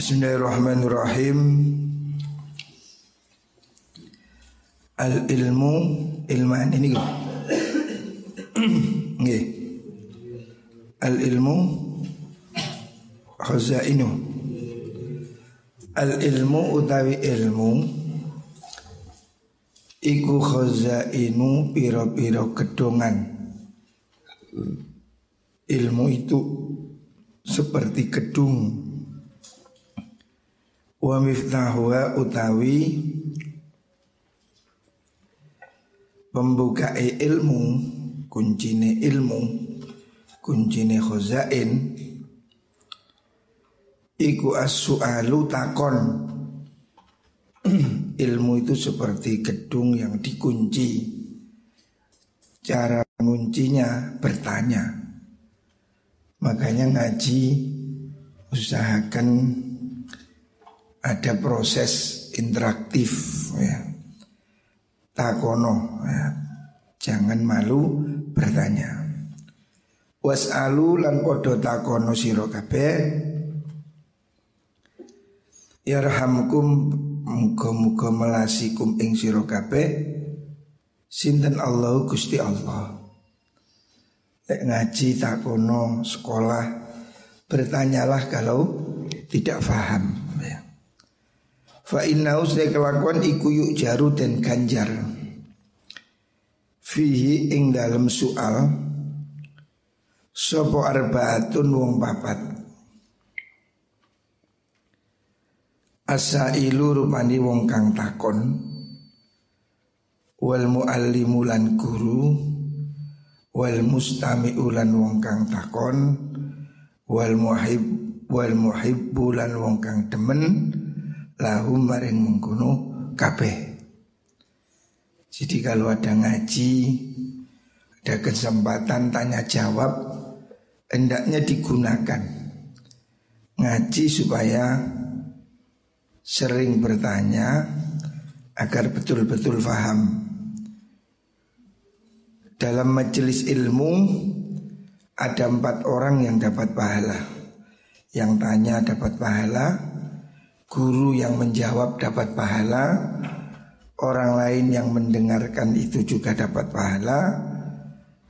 Bismillahirrahmanirrahim. Al ilmu ilman ini Nggih. Al ilmu khazainu. Al ilmu utawi ilmu Iku khazainu piro-piro kedongan. Ilmu itu seperti gedung Wa miftahuha utawi pembuka ilmu kuncine ilmu kuncine khozain iku as-su'alu takon. Ilmu itu seperti gedung yang dikunci. Cara menguncinya bertanya. Makanya ngaji usahakan ada proses interaktif ya. Takono ya. Jangan malu bertanya. Was'alu lan podo takono sira kabeh. Yarhamkum muga-muga melasikum ing sira kabeh. Sinten Allah Gusti Allah. Lek ngaji takono sekolah bertanyalah kalau tidak faham. Fa inna usai kelakuan iku yuk jaru dan ganjar. Fihi ing dalam soal Sopo arbaatun wong papat? Asailu rupani wong kang takon Wal muallimu lan guru Wal mustami'u lan wong kang takon Wal muhib Wal muhibbu lan wong kang demen lahum maring mengkuno kabeh. Jadi kalau ada ngaji, ada kesempatan tanya jawab, hendaknya digunakan ngaji supaya sering bertanya agar betul-betul faham. Dalam majelis ilmu ada empat orang yang dapat pahala. Yang tanya dapat pahala, Guru yang menjawab dapat pahala. Orang lain yang mendengarkan itu juga dapat pahala.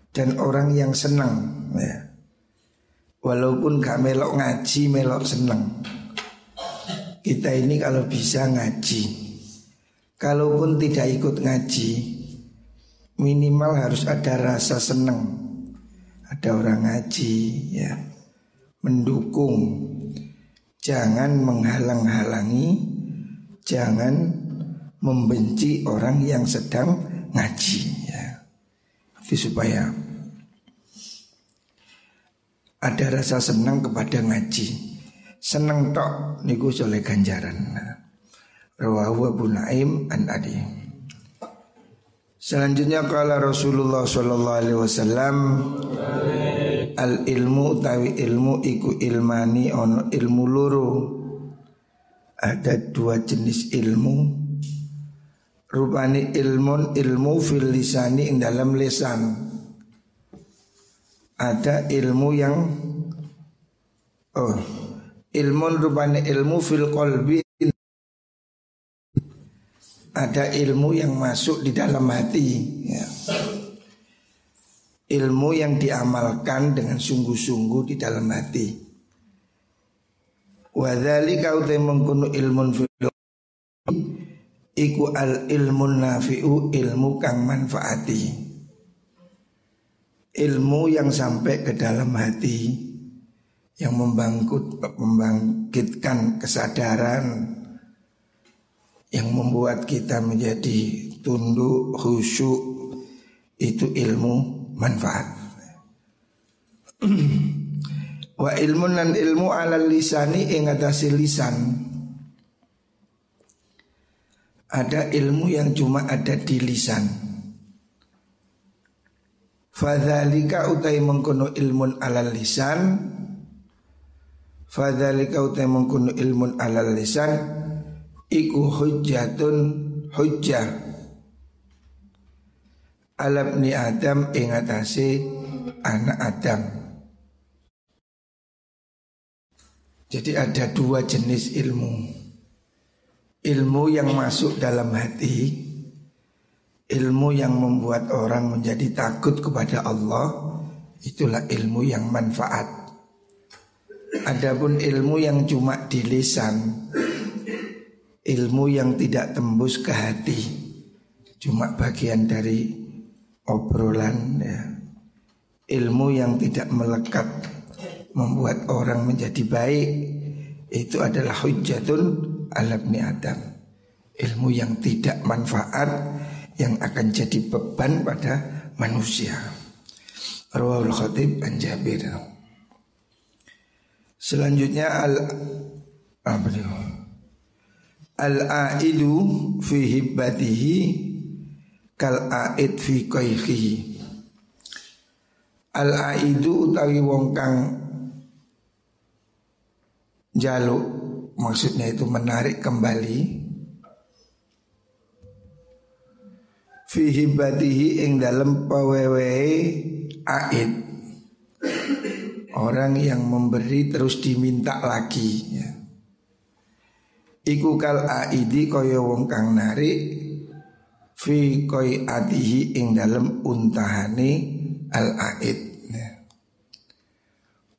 Dan orang yang senang ya. Walaupun gak melok ngaji, melok senang Kita ini kalau bisa ngaji. Kalaupun tidak ikut ngaji Minimal harus ada rasa senang Ada orang ngaji ya. Mendukung Jangan menghalang-halangi Jangan membenci orang yang sedang ngaji ya. Itu supaya ada rasa senang kepada ngaji. Senang tok niku oleh ganjaran. Rawahu Abu Naim an Adi. Selanjutnya kala Rasulullah sallallahu alaihi wasallam al ilmu tawi ilmu iku ilmani ono ilmu luru ada dua jenis ilmu. Rupani ilmun ilmu fil lisani ing dalam lisan. Ada ilmu yang oh ilmun rupani ilmu fil kolbi ada ilmu yang masuk di dalam hati ya ilmu yang diamalkan dengan sungguh-sungguh di dalam hati. Wadhalika utai mengkunu ilmun Iku al ilmun nafi'u ilmu kang manfaati Ilmu yang sampai ke dalam hati Yang membangkit, membangkitkan kesadaran Yang membuat kita menjadi tunduk, khusyuk Itu ilmu manfaat. Wa ilmu nan ilmu ala lisani ing atase lisan. Ada ilmu yang cuma ada di lisan. Fadzalika utai mengkono ilmun alal lisan Fadzalika utai mengkono ilmun alal lisan Iku hujjatun hujjah alabni Adam ing atase anak Adam. Jadi ada dua jenis ilmu Ilmu yang masuk dalam hati Ilmu yang membuat orang menjadi takut kepada Allah Itulah ilmu yang manfaat Adapun ilmu yang cuma di lisan Ilmu yang tidak tembus ke hati Cuma bagian dari obrolan ya Ilmu yang tidak melekat membuat orang menjadi baik itu adalah hujjatun ala Adam. Ilmu yang tidak manfaat yang akan jadi beban pada manusia. Rawahul Khatib an Jabir. Selanjutnya al apa itu? Al aidu fi hibbatihi kal aid fi qayhihi. Al aidu utawi wong kang jaluk maksudnya itu menarik kembali fihi badihi ing dalam pawewe aid orang yang memberi terus diminta lagi ya. Iku kal aidi kaya wong kang narik fi koi adihi ing dalam untahane al aid ya.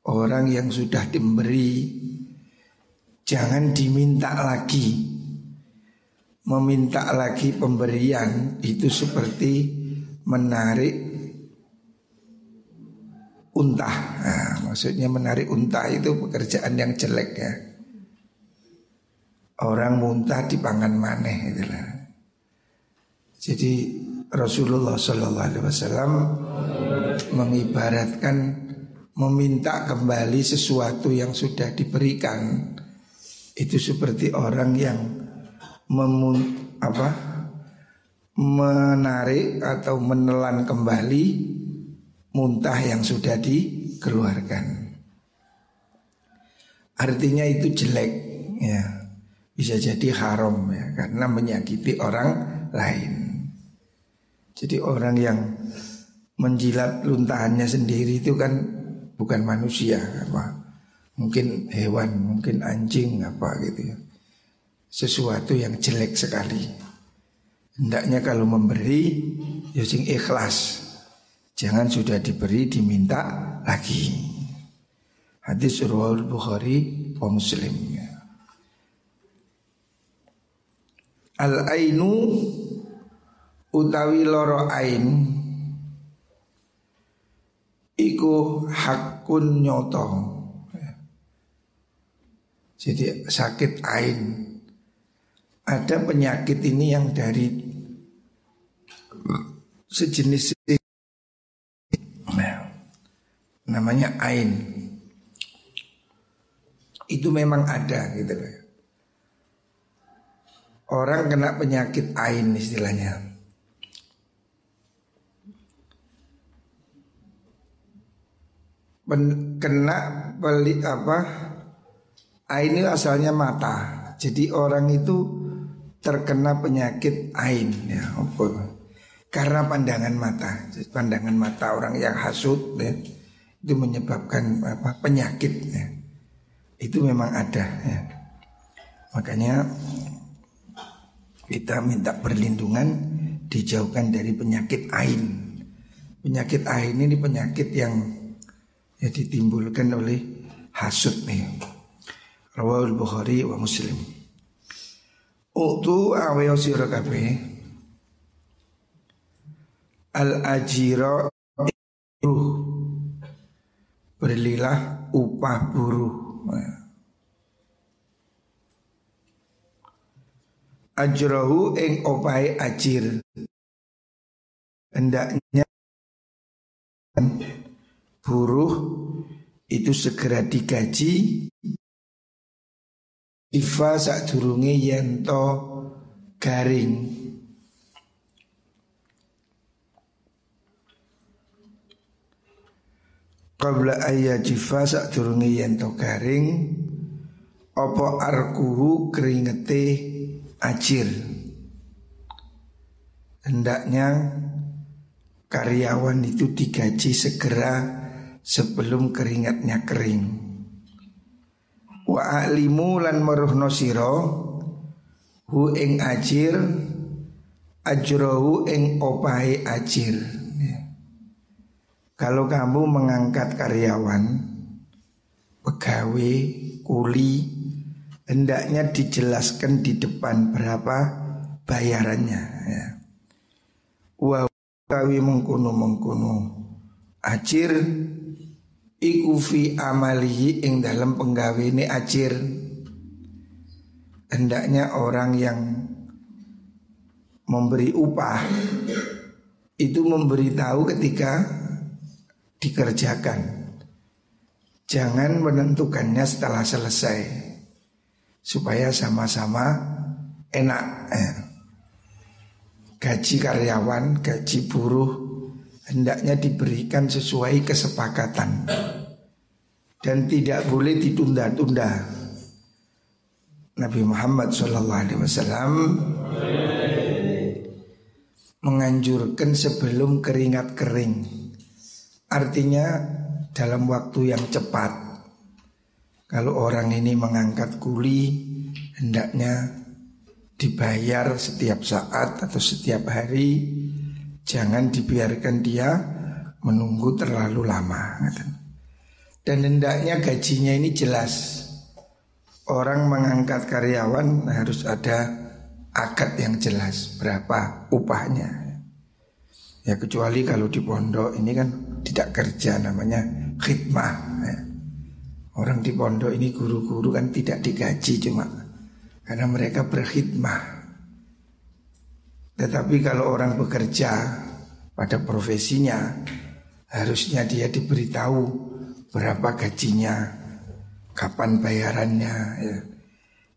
Orang yang sudah diberi Jangan diminta lagi. Meminta lagi pemberian Itu seperti menarik unta nah, Maksudnya menarik unta itu pekerjaan yang jelek ya. Orang muntah di pangan maneh itulah Jadi Rasulullah Shallallahu Alaihi Wasallam mengibaratkan meminta kembali sesuatu yang sudah diberikan itu seperti orang yang memun, apa menarik atau menelan kembali muntah yang sudah dikeluarkan. Artinya itu jelek ya. Bisa jadi haram ya karena menyakiti orang lain. Jadi orang yang menjilat luntahannya sendiri itu kan bukan manusia apa mungkin hewan, mungkin anjing apa gitu ya. Sesuatu yang jelek sekali. Hendaknya kalau memberi ya ikhlas. Jangan sudah diberi diminta lagi. Hadis Urwahul Bukhari wa Muslim. Al ainu utawi loro ain iku hakun nyoto. Jadi sakit ain. Ada penyakit ini yang dari Sejenis Namanya ain. Itu memang ada gitu loh. Orang kena penyakit ain istilahnya kena beli apa Ain asalnya mata. Jadi orang itu terkena penyakit ain ya apa? Karena pandangan mata. Pandangan mata orang yang hasut ya, itu menyebabkan apa? penyakit ya. Itu memang ada ya. Makanya kita minta perlindungan dijauhkan dari penyakit ain. Penyakit ain ini penyakit yang ya ditimbulkan oleh hasut nih. Rawahul Bukhari wa Muslim. Utu aweyo sira kabeh al ajira ruh berilah upah buruh ajrahu ing opahe ajir hendaknya buruh itu segera digaji. Ifa sak durunge yento garing. Qabla ayya jifa sak durunge yento garing Opo arkuhu keringete ajir? Hendaknya karyawan itu digaji segera sebelum keringatnya kering Wa alimu lan meruhno siro Hu ing ajir Ajrohu ing opahi ajir ya. Kalau kamu mengangkat karyawan Pegawai, kuli Hendaknya dijelaskan di depan berapa bayarannya ya. Wa kawi mengkuno mengkuno Ajir iku fi amalihi ing dalam penggawe ini ajir hendaknya orang yang memberi upah itu memberitahu ketika dikerjakan jangan menentukannya setelah selesai supaya sama-sama enak eh. gaji karyawan gaji buruh hendaknya diberikan sesuai kesepakatan dan tidak boleh ditunda-tunda. Nabi Muhammad SAW menganjurkan sebelum keringat kering. Artinya dalam waktu yang cepat. Kalau orang ini mengangkat kuli hendaknya dibayar setiap saat atau setiap hari Jangan dibiarkan dia menunggu terlalu lama Dan hendaknya gajinya ini jelas. Orang mengangkat karyawan harus ada akad yang jelas Berapa upahnya. Ya kecuali kalau di pondok ini kan tidak kerja namanya khidmah ya. Orang di pondok ini guru-guru kan tidak digaji cuma Karena mereka berkhidmah tetapi kalau orang bekerja pada profesinya harusnya dia diberitahu berapa gajinya, kapan bayarannya ya.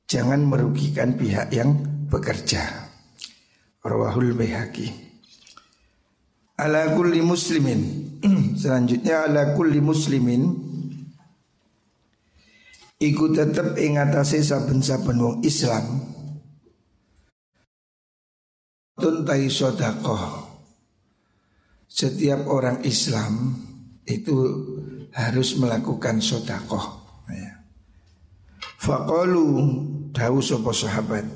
Jangan merugikan pihak yang bekerja. Rawahul Baihaqi. Ala kulli muslimin. Selanjutnya ala kulli muslimin Iku tetep ing atase saben-saben wong Islam tuntai sodakoh Setiap orang Islam itu harus melakukan sodakoh ya. Fakalu dawu sopo sahabat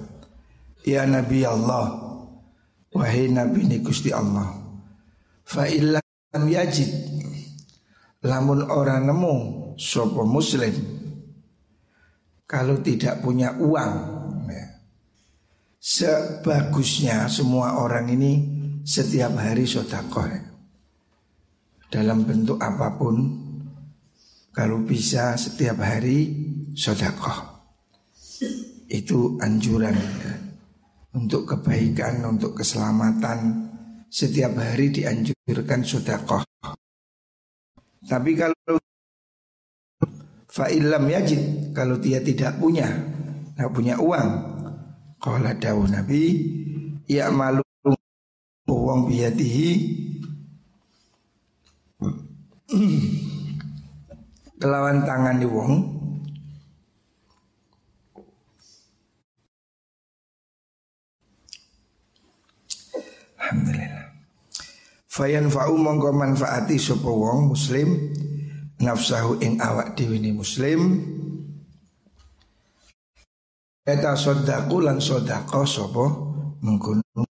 Ya Nabi Allah Wahai Nabi ni Gusti Allah Fa illam yajid Lamun orang nemu sopo muslim Kalau tidak punya uang Sebagusnya semua orang ini setiap hari sodakoh Dalam bentuk apa pun Kalau bisa setiap hari sodakoh. Itu anjuran Untuk kebaikan, untuk keselamatan Setiap hari dianjurkan sodakoh. Tapi kalau Fa'ilam yajid Kalau dia tidak punya Tidak punya uang Qala dawu Nabi Ya malu Wong biyadihi. Kelawan tangan di wong. Alhamdulillah. Fayan fa'u mongko manfaati sopo wong muslim Nafsahu ing awak diwini muslim Eta sodaku lan sodako sopo menggunung.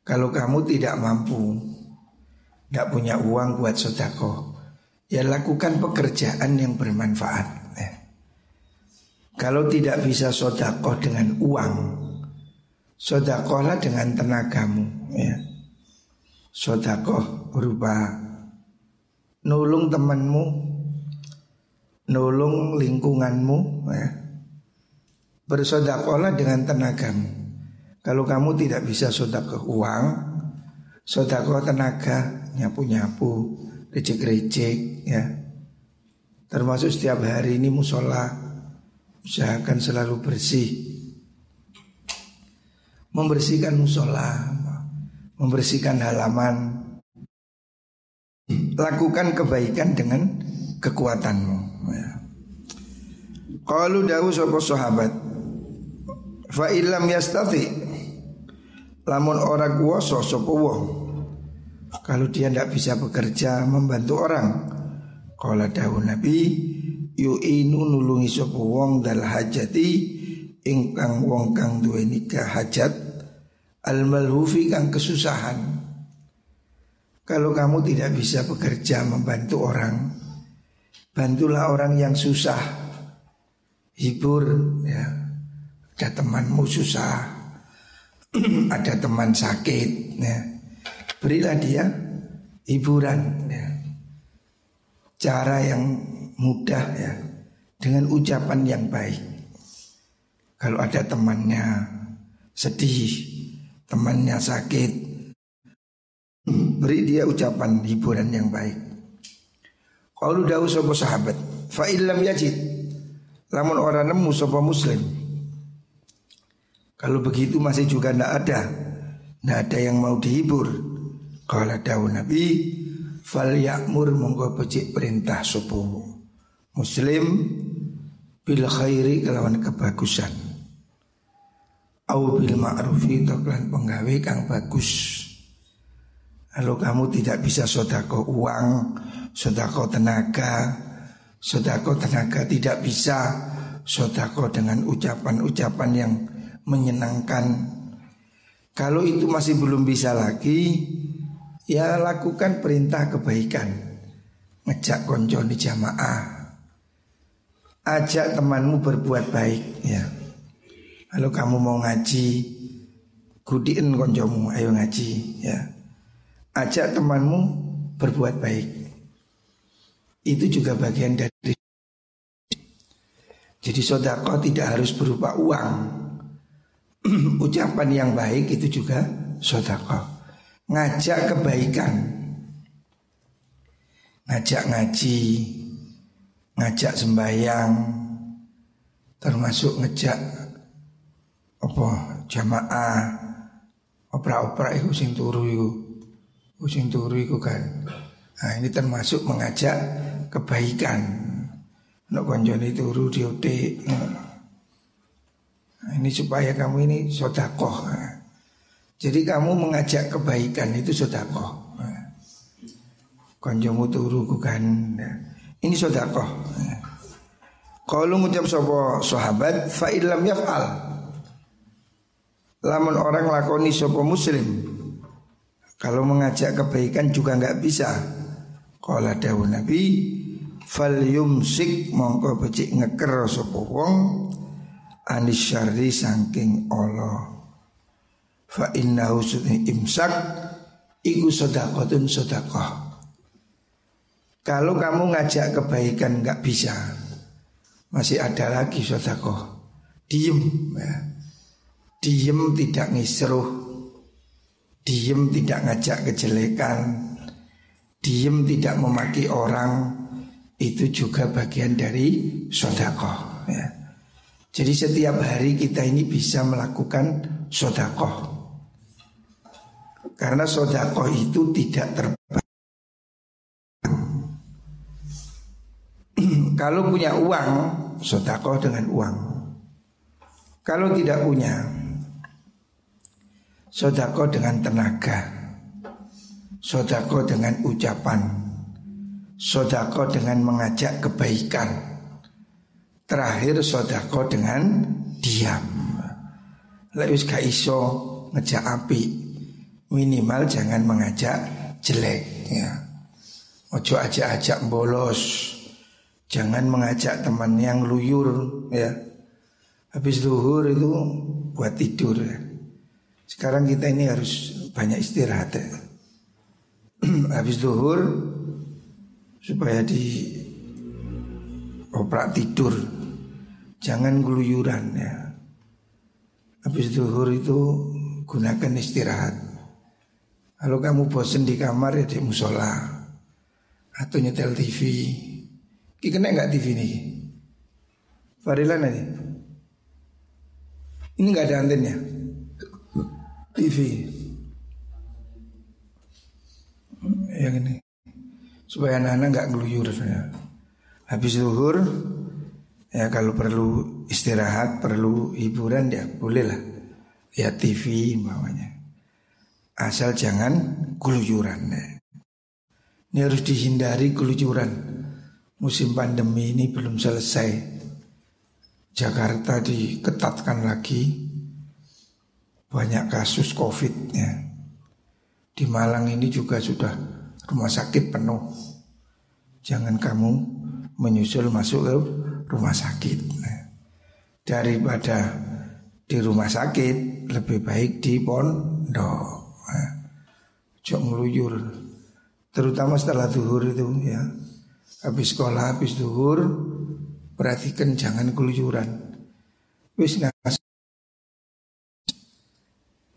Kalau kamu tidak mampu, tidak punya uang buat sodako, ya lakukan pekerjaan yang bermanfaat. Eh. Kalau tidak bisa sodako dengan uang, sodakolah dengan tenagamu. Ya. Sodako berupa nulung temanmu, nulung lingkunganmu, ya Bersodakolah dengan tenagamu. Kalau kamu tidak bisa sodakoh uang Sodakoh tenaga Nyapu-nyapu Recek-recek ya. Termasuk setiap hari ini musola Usahakan selalu bersih. Membersihkan musola Membersihkan halaman. Lakukan kebaikan dengan kekuatanmu ya. Kalau dawu sopo sahabat Fa ilam yastati Lamun ora kuwasa sapa wong Kalau dia tidak bisa bekerja membantu orang Kala dawu Nabi yu'inu nulungi sapa wong dal hajati ingkang wong kang duweni hajat al malhufi kang kesusahan. Kalau kamu tidak bisa bekerja membantu orang, bantulah orang yang susah. Hibur ya. Ada temanmu susah, ada teman sakit ya. Berilah dia hiburan ya. Cara yang mudah ya dengan ucapan yang baik. Kalau ada temannya sedih, temannya sakit, beri dia ucapan hiburan yang baik. Kalau sapa sahabat, fa illam yajid lamun orang nemu sapa muslim. Kalau begitu masih juga tidak ada, tidak ada yang mau dihibur. Kalau dawu Nabi, fal yakmur monggo becik perintah sopo Muslim bil khairi kelawan kebagusan. Au bil ma'rufi kelan penggawe kang bagus. Kalau kamu tidak bisa sodako uang, sodako tenaga, sodako tenaga tidak bisa, sodako dengan ucapan-ucapan yang menyenangkan. Kalau itu masih belum bisa lagi, ya lakukan perintah kebaikan. Ngejak di jamaah, ajak temanmu berbuat baik ya. Kalau kamu mau ngaji, gudiin konjomu, ayo ngaji ya. Ajak temanmu berbuat baik. Itu juga bagian dari Jadi sodako tidak harus berupa uang Ucapan yang baik itu juga sodako Ngajak kebaikan. Ngajak ngaji. Ngajak sembahyang. Termasuk ngejak apa jamaah. Opera-opera itu sing turu itu sing turu itu kan. Nah ini termasuk mengajak kebaikan. Nak konjoni turu diote ini supaya kamu ini sodakoh jadi kamu mengajak kebaikan itu sodakoh konjomu turu kan. Ini sodakoh. Kalau ngucap sopo sahabat fa ilam yaf'al. Lamun orang lakoni sopo muslim. Kalau mengajak kebaikan juga nggak bisa. Kalau dawuh Nabi fal yumsik mongko becik ngeker sopo wong anis syari saking Allah. Fa innahu imsak iku sedekahun sedekah. Kalau kamu ngajak kebaikan nggak bisa, masih ada lagi sodako. Diem, ya. diem tidak ngisruh, diem tidak ngajak kejelekan, diem tidak memaki orang, itu juga bagian dari sodako. Ya. Jadi setiap hari kita ini bisa melakukan sodako. Karena sodako itu tidak terbatas Kalau punya uang, sodako dengan uang. Kalau tidak punya, sodako dengan tenaga, sodako dengan ucapan, sodako dengan mengajak kebaikan. Terakhir sodako dengan diam. Lewis gak iso ngejak api, minimal jangan mengajak jelek ya. Ojo ajak-ajak bolos Jangan mengajak teman yang luyur ya. Habis duhur itu buat tidur ya. Sekarang kita ini harus banyak istirahat ya. Habis duhur supaya di oprak tidur. Jangan keluyuran ya. Habis duhur itu gunakan istirahat. Kalau kamu bosan di kamar ya di musola atau nyetel TV Ki kena nggak TV ini? Farilan aja. Ini nggak ada antennya. TV. Yang ini. Supaya anak-anak nggak ngeluyur. Ya. Habis zuhur, ya kalau perlu istirahat, perlu hiburan ya boleh lah. Ya TV bawahnya. Asal jangan keluyuran. Ya. Ini harus dihindari keluyuran. musim pandemi ini belum selesai. Jakarta diketatkan lagi banyak kasus COVID ya. Di Malang ini juga sudah rumah sakit penuh. Jangan kamu menyusul masuk ke rumah sakit. Nah, daripada di rumah sakit lebih baik di pondok. Nah, Cok ngeluyur. Terutama setelah zuhur itu ya. Habis sekolah, habis zuhur Perhatikan jangan keluyuran. Wis ngas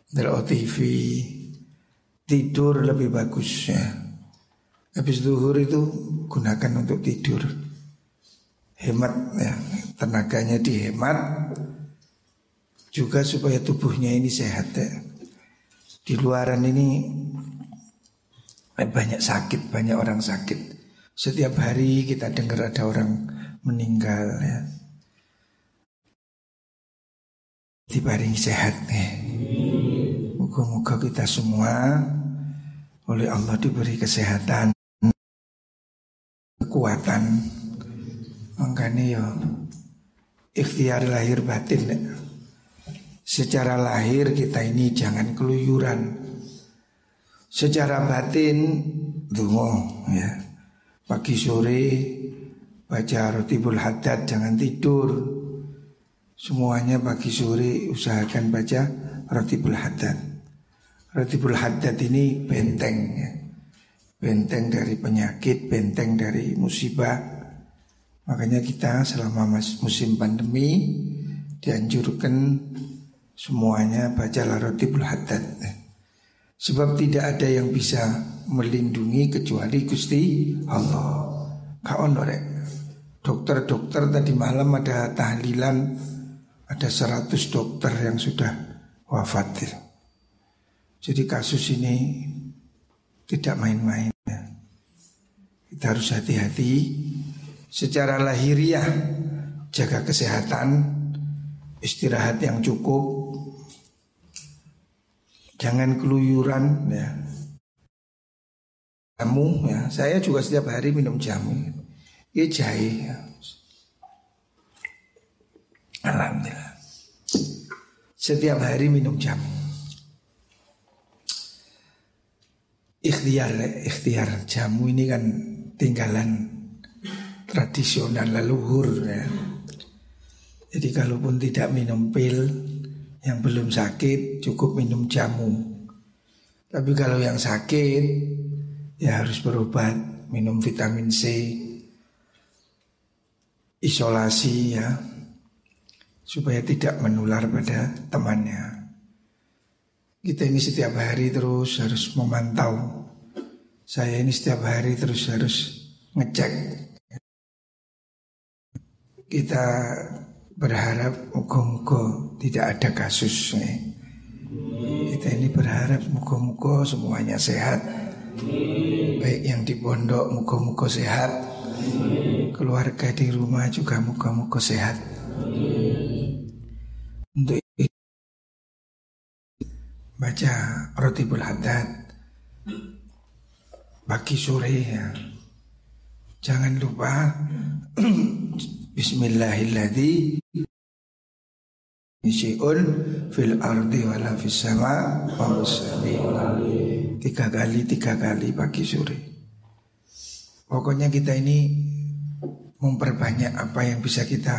Delok TV Tidur lebih bagus ya. Habis zuhur itu gunakan untuk tidur Hemat ya Tenaganya dihemat Juga supaya tubuhnya ini sehat ya Di luaran ini banyak sakit, banyak orang sakit. Setiap hari kita dengar ada orang meninggal ya. Dibaringi sehat nih. Moga-moga kita semua oleh Allah diberi kesehatan, kekuatan. Makanya ya ikhtiar lahir batin. Secara lahir kita ini jangan keluyuran. Secara batin dungo ya. Pagi sore baca rotibul haddad jangan tidur. Semuanya pagi sore usahakan baca rotibul haddad. Rotibul haddad ini benteng ya. Benteng dari penyakit, benteng dari musibah. Makanya kita selama musim pandemi dianjurkan semuanya baca rotibul haddad. Sebab tidak ada yang bisa melindungi kecuali Gusti Allah. Kau. Dokter-dokter tadi malam ada tahlilan ada 100 dokter yang sudah wafat. Jadi kasus ini tidak main-main. Kita harus hati-hati secara lahiriah jaga kesehatan, istirahat yang cukup, Jangan keluyuran ya. Jamu ya, saya juga setiap hari minum jamu. Ya jahe. Ya. Alhamdulillah. Setiap hari minum jamu. Ikhtiar, ikhtiar jamu ini kan tinggalan tradisional leluhur ya. Jadi kalaupun tidak minum pil yang belum sakit cukup minum jamu. Tapi kalau yang sakit ya harus berobat, minum vitamin C, isolasi ya, supaya tidak menular pada temannya. Kita ini setiap hari terus harus memantau. Saya ini setiap hari terus harus ngecek. Kita berharap muka-muka tidak ada kasus nih. Kita ini berharap muka-muka semuanya sehat. Baik yang di pondok muka-muka sehat. Keluarga di rumah juga muka-muka sehat. Untuk baca roti haddad pagi sore ya. Jangan lupa Bismillahirrahmanirrahim Syai'un fil ardi wala fis sama Tiga kali, tiga kali pagi sore Pokoknya kita ini memperbanyak apa yang bisa kita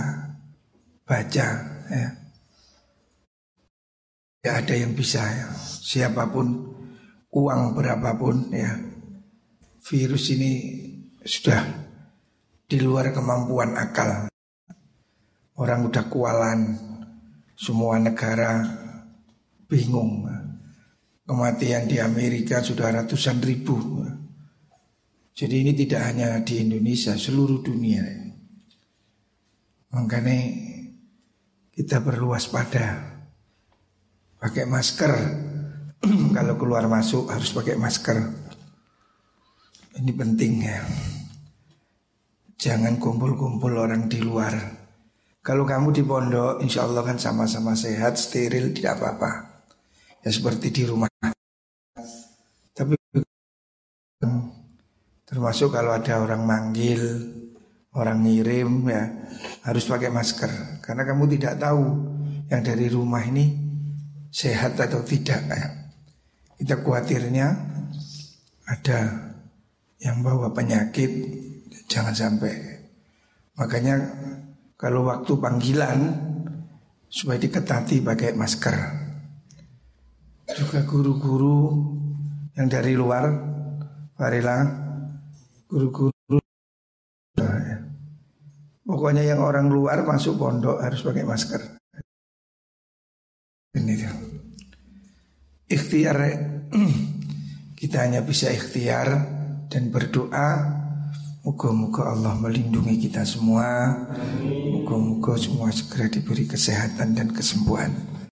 baca ya. Tidak ada yang bisa ya. Siapa pun uang berapapun ya Virus ini sudah di luar kemampuan akal Orang udah kualan semua negara bingung. Kematian di Amerika sudah ratusan ribu. Jadi ini tidak hanya di Indonesia, seluruh dunia. Makanya kita perlu waspada. Pakai masker. Kalau keluar masuk harus pakai masker. Ini penting ya. Jangan kumpul-kumpul orang di luar. Kalau kamu di pondok, insya Allah kan sama-sama sehat, steril, tidak apa-apa. Ya seperti di rumah. Tapi termasuk kalau ada orang manggil, orang ngirim ya harus pakai masker karena kamu tidak tahu yang dari rumah ini sehat atau tidak ya. Kita khawatirnya ada yang bawa penyakit jangan sampai. Makanya kalau waktu panggilan supaya diketati pakai masker. Juga guru-guru yang dari luar, marilah guru-guru. Pokoknya yang orang luar masuk pondok harus pakai masker. Ini dia. Ikhtiar kita hanya bisa ikhtiar dan berdoa Moga-moga Allah melindungi kita semua. Moga-moga semua segera diberi kesehatan dan kesembuhan